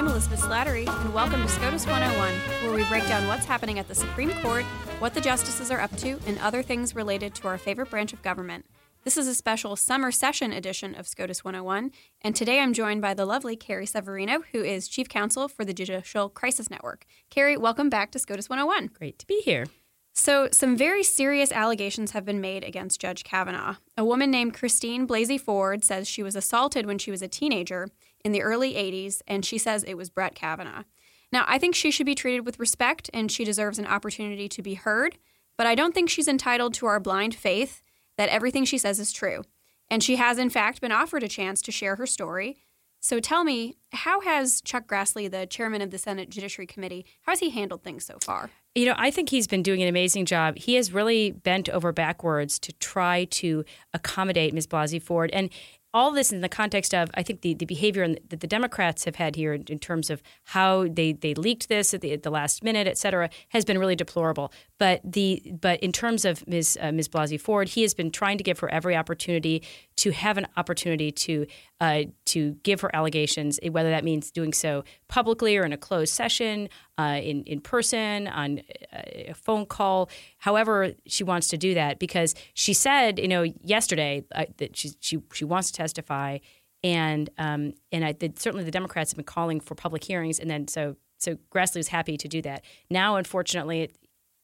I'm Elizabeth Slattery, and welcome to SCOTUS 101, where we break down what's happening at the Supreme Court, what the justices are up to, and other things related to our favorite branch of government. This is a special summer session edition of SCOTUS 101, and today I'm joined by the lovely Carrie Severino, who is Chief Counsel for the Judicial Crisis Network. Carrie, welcome back to SCOTUS 101. Great to be here. So, some very serious allegations have been made against Judge Kavanaugh. A woman named Christine Blasey Ford says she was assaulted when she was a teenager in the early 80s, and she says it was Brett Kavanaugh. Now, I think she should be treated with respect and she deserves an opportunity to be heard, but I don't think she's entitled to our blind faith that everything she says is true. And she has, in fact, been offered a chance to share her story. So tell me, how has Chuck Grassley, the chairman of the Senate Judiciary Committee, how has he handled things so far? You know, I think he's been doing an amazing job. He has really bent over backwards to try to accommodate Ms. Blasey Ford. And all this in the context of, I think, the, the behavior that the Democrats have had here in, in terms of how they, they leaked this at the, at the last minute, et cetera, has been really deplorable. But the but in terms of Ms. Uh, Ms. Blasey Ford, he has been trying to give her every opportunity to have an opportunity to uh, to give her allegations, eh, whether that means doing so publicly or in a closed session, uh, in in person, on uh, a phone call, however she wants to do that. Because she said, you know, yesterday uh, that she she she wants to testify, and um, and I certainly the Democrats have been calling for public hearings, and then so so Grassley was happy to do that. Now, unfortunately,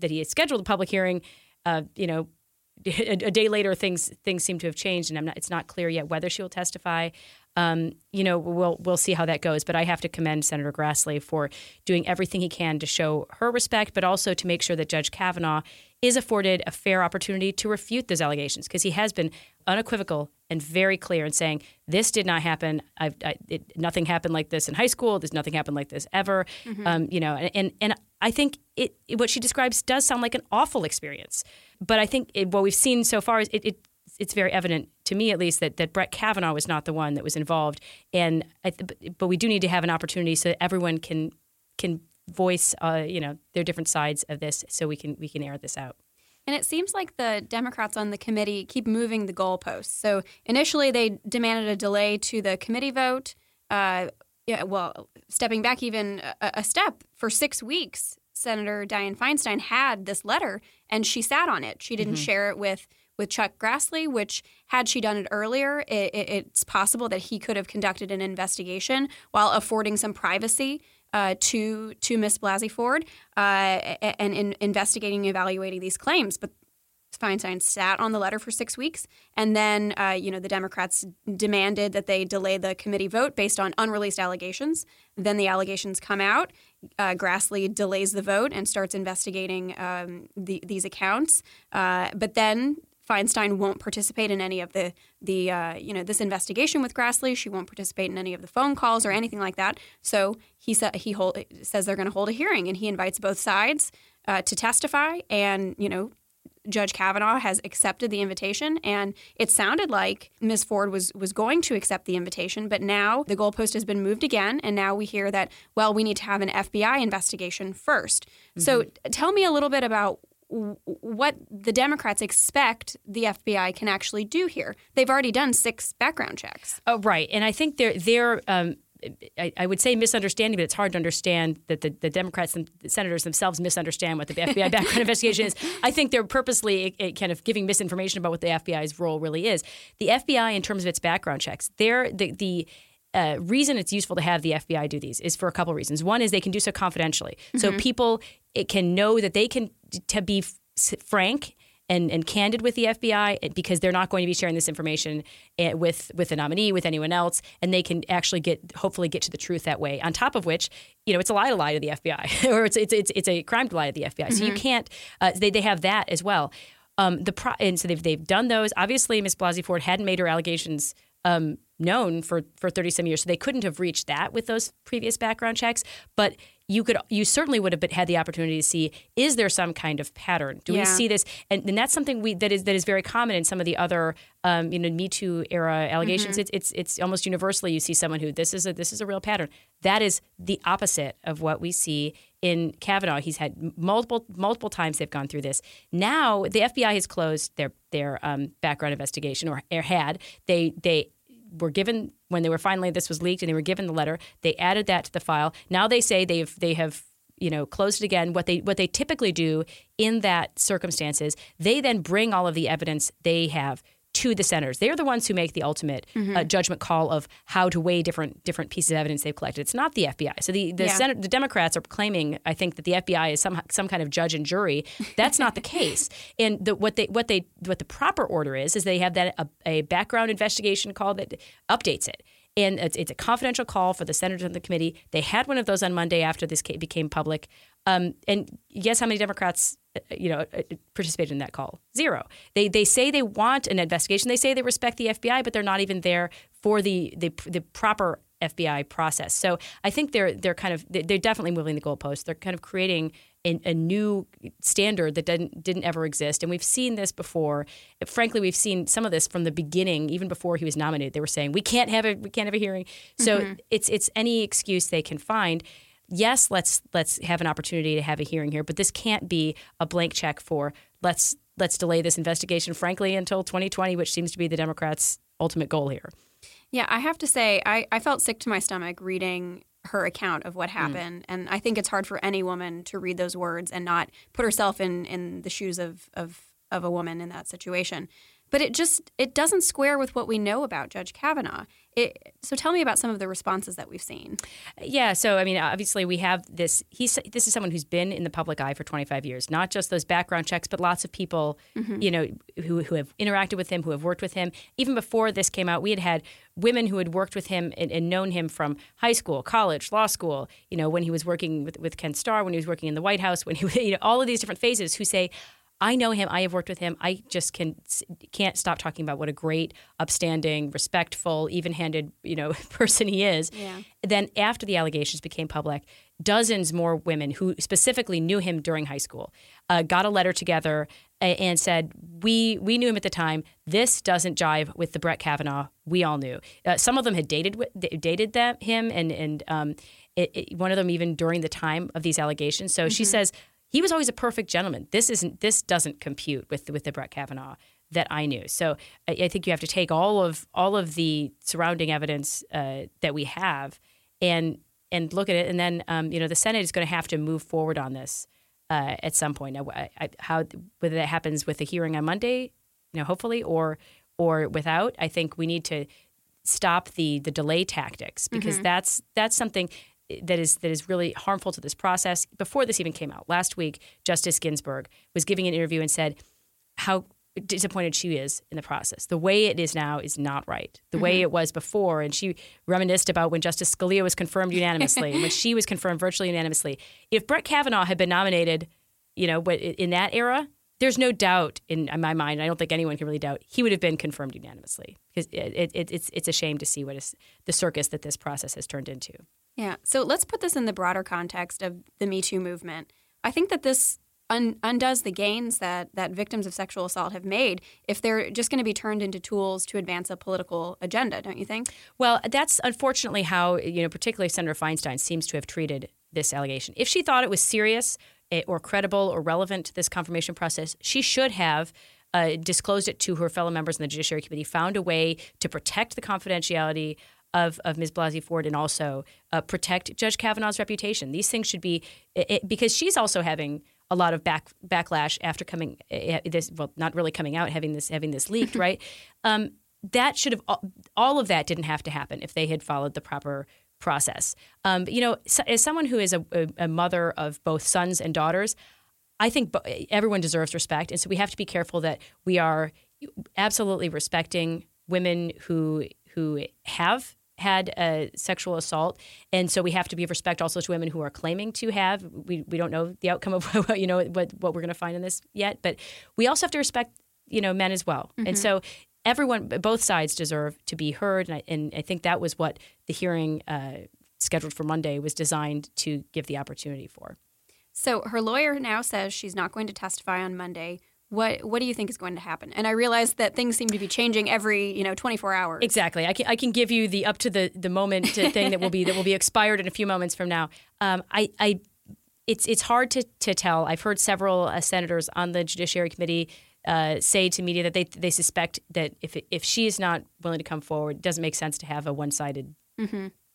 that he had scheduled a public hearing, uh, you know, a, day later, things things seem to have changed, and not, it's not clear yet whether she will testify. Um, you know, we'll we'll see how that goes. But I have to commend Senator Grassley for doing everything he can to show her respect, but also to make sure that Judge Kavanaugh is afforded a fair opportunity to refute those allegations because he has been unequivocal and very clear in saying this did not happen. I, it, nothing happened like this in high school. There's nothing happened like this ever. Mm-hmm. Um, you know, and, and, and I think it, it, what she describes does sound like an awful experience. But I think it, what we've seen so far is it, it it's very evident to me at least that, that Brett Kavanaugh was not the one that was involved. And I, but we do need to have an opportunity so that everyone can can voice uh, you know their different sides of this so we can we can air this out. And it seems like the Democrats on the committee keep moving the goalposts. So initially they demanded a delay to the committee vote. Uh, yeah, well, stepping back even a, a step for six weeks, Senator Dianne Feinstein had this letter and she sat on it. She didn't mm-hmm. share it with with Chuck Grassley, which had she done it earlier, it, it, it's possible that he could have conducted an investigation while affording some privacy uh, to to Miss Blasey Ford uh, and in investigating, and evaluating these claims. But Feinstein sat on the letter for six weeks, and then uh, you know the Democrats demanded that they delay the committee vote based on unreleased allegations. Then the allegations come out. Uh, Grassley delays the vote and starts investigating um, the, these accounts. Uh, but then Feinstein won't participate in any of the the uh, you know this investigation with Grassley. She won't participate in any of the phone calls or anything like that. So he said he hold, says they're going to hold a hearing, and he invites both sides uh, to testify. And you know, Judge Kavanaugh has accepted the invitation, and it sounded like Ms. Ford was was going to accept the invitation, but now the goalpost has been moved again, and now we hear that well, we need to have an FBI investigation 1st mm-hmm. So tell me a little bit about what the Democrats expect the FBI can actually do here. They've already done six background checks. Oh, right, and I think they're they're. Um, I, would say misunderstanding, but it's hard to understand that the, the Democrats and the senators themselves misunderstand what the FBI background investigation is. I think they're purposely kind of giving misinformation about what the FBI's role really is. The FBI, in terms of its background checks, they're the the uh, reason it's useful to have the FBI do these is for a couple reasons. One is they can do so confidentially, mm-hmm. so people it can know that they can to be f- frank and, and candid with the FBI because they're not going to be sharing this information eh, with with the nominee, with anyone else, and they can actually get hopefully get to the truth that way. On top of which, you know, it's a lie to lie to the FBI, or it's it's it's, it's a crime to lie to the FBI. Mm-hmm. So you mm-hmm. can't. Uh, they they have that as well. Um, the pro- and so they've they've done those. Obviously, Ms. Blasey Ford hadn't made her allegations um, known for for 30 some years. So they couldn't have reached that with those previous background checks. But you could you certainly would have been, had the opportunity to see is there some kind of pattern? Do yeah. we see this? And, and, that's something we that is that is very common in some of the other um, you know me too era allegations. Mm-hmm. it's, it's it's almost universally you see someone who this is a this is a real pattern. That is the opposite of what we see in Kavanaugh. He's had multiple multiple times they've gone through this. Now the FBI has closed their their um, background investigation or, or had. They they were given when they were finally this was leaked and they were given the letter. They added that to the file. Now they say they've they have you know closed it again. What they what they typically do in that circumstances, they then bring all of the evidence they have to the senators. They're the ones who make the ultimate mm-hmm. uh, judgment call of how to weigh different different pieces of evidence they've collected. It's not the FBI. So the the, yeah. Senate, the Democrats are claiming, I think, that the FBI is some some kind of judge and jury. That's not the case. And the, what they what they what the proper order is is they have that a, a background investigation call that updates it and it's, it's, a confidential call for the senators on the committee. They had one of those on Monday after this became public. Um, and guess how many Democrats you know, uh, participated in that call? Zero. They they say they want an investigation. They say they respect the FBI, but they're not even there for the the, the proper FBI process. So I think they're they're kind of they're definitely moving the goalposts. They're kind of creating a, a, new standard that didn't didn't ever exist, and we've seen this before. Frankly, we've seen some of this from the beginning, even before he was nominated. They were saying we can't have a we can't have a hearing. So mm-hmm. it's it's any excuse they can find yes, let's let's have an opportunity to have a hearing here, but this can't be a blank check for let's let's delay this investigation, frankly, until 2020, which seems to be the Democrats' ultimate goal here. Yeah, I have to say, I, I felt sick to my stomach reading her account of what mm. happened. Mm. And I think it's hard for any woman to read those words and not put herself in, in the shoes of, of, of a woman in that situation. But it just it doesn't square with what we know about Judge Kavanaugh. It, so tell me about some of the responses that we've seen. Yeah, so I mean, obviously we have this. He's this is someone who's been in the public eye for 25 years. Not just those background checks, but lots of people, mm-hmm. you know, who who have interacted with him, who have worked with him. Even before this came out, we had had women who had worked with him and, and known him from high school, college, law school. You know, when he was working with with Ken Starr, when he was working in the White House, when he, you know, all of these different phases, who say, I know him. I have worked with him. I just can can't stop talking about what a great, upstanding, respectful, even-handed, you know, person he is. Yeah. Then after the allegations became public, dozens more women who specifically knew him during high school uh, got a letter together and said, "We we knew him at the time. This doesn't jive with the Brett Kavanaugh we all knew. Uh, some of them had dated dated that him, and and um, it, it, one of them even during the time of these allegations. So mm-hmm. she says." He was always a perfect gentleman. This isn't this doesn't compute with with the Brett Kavanaugh that I knew. So I, I think you have to take all of all of the surrounding evidence uh, that we have and and look at it, and then um, you know the Senate is going to have to move forward on this uh, at some point. Now, I, I, how whether that happens with the hearing on Monday, you know, hopefully, or or without, I think we need to stop the the delay tactics because mm-hmm. that's that's something that is that is really harmful to this process. Before this even came out, last week, Justice Ginsburg was giving an interview and said how disappointed she is in the process. The way it is now is not right. The mm-hmm. way it was before, and she reminisced about when Justice Scalia was confirmed unanimously, when she was confirmed virtually unanimously. If Brett Kavanaugh had been nominated, you know, in that era, there's no doubt in my mind. I don't think anyone can really doubt he would have been confirmed unanimously because it, it, it's it's a shame to see what is the circus that this process has turned into. Yeah. So let's put this in the broader context of the Me Too movement. I think that this un- undoes the gains that, that victims of sexual assault have made if they're just going to be turned into tools to advance a political agenda, don't you think? Well, that's unfortunately how, you know, particularly Senator Feinstein seems to have treated this allegation. If she thought it was serious eh, or credible or relevant to this confirmation process, she should have uh, disclosed it to her fellow members in the Judiciary Committee, found a way to protect the confidentiality of, of Ms. Blasey Ford and also uh, protect Judge Kavanaugh's reputation. These things should be it, because she's also having a lot of back backlash after coming uh, this well not really coming out having this having this leaked right um, that should have all of that didn't have to happen if they had followed the proper process um, you know so, as someone who is a, a, a mother of both sons and daughters I think everyone deserves respect and so we have to be careful that we are absolutely respecting women who who have had a sexual assault, and so we have to give respect also to women who are claiming to have. We we don't know the outcome of you know what what we're going to find in this yet, but we also have to respect you know men as well, mm-hmm. and so everyone both sides deserve to be heard, and I, and I think that was what the hearing uh, scheduled for Monday was designed to give the opportunity for. So her lawyer now says she's not going to testify on Monday what what do you think is going to happen? And I realize that things seem to be changing every you know 24 hours. Exactly. I can I can give you the up to the the moment thing that will be that will be expired in a few moments from now. Um, I I it's it's hard to to tell. I've heard several uh, senators on the Judiciary Committee. uh, say to media that they they suspect that if if she is not willing to come forward, it doesn't make sense to have a one sided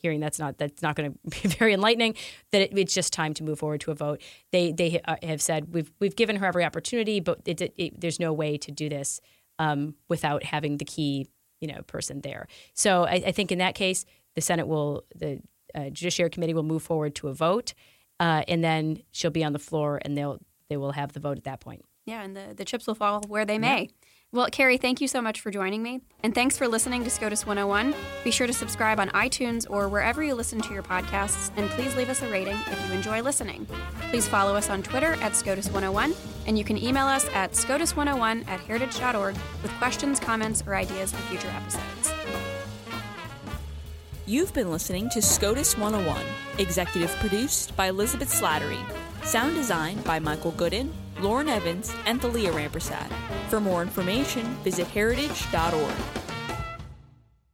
hearing. That's not that's not going to be very enlightening. That it, it's just time to move forward to a vote. They they uh, have said we've we've given her every opportunity, but it, it, there's no way to do this um, without having the key you know person there. So I, I think in that case, the Senate will the uh, Judiciary Committee will move forward to a vote, uh, and then she'll be on the floor, and they'll they will have the vote at that point. Yeah, and the, the chips will fall where they may. Well, Carrie, thank you so much for joining me. And thanks for listening to SCOTUS 101. Be sure to subscribe on iTunes or wherever you listen to your podcasts, and please leave us a rating if you enjoy listening. Please follow us on Twitter at SCOTUS 101, and you can email us at SCOTUS101 at heritage.org with questions, comments, or ideas for future episodes. You've been listening to SCOTUS 101, executive produced by Elizabeth Slattery, sound design by Michael Gooden, Lauren Evans, and Thalia Rampersad. For more information, visit heritage.org.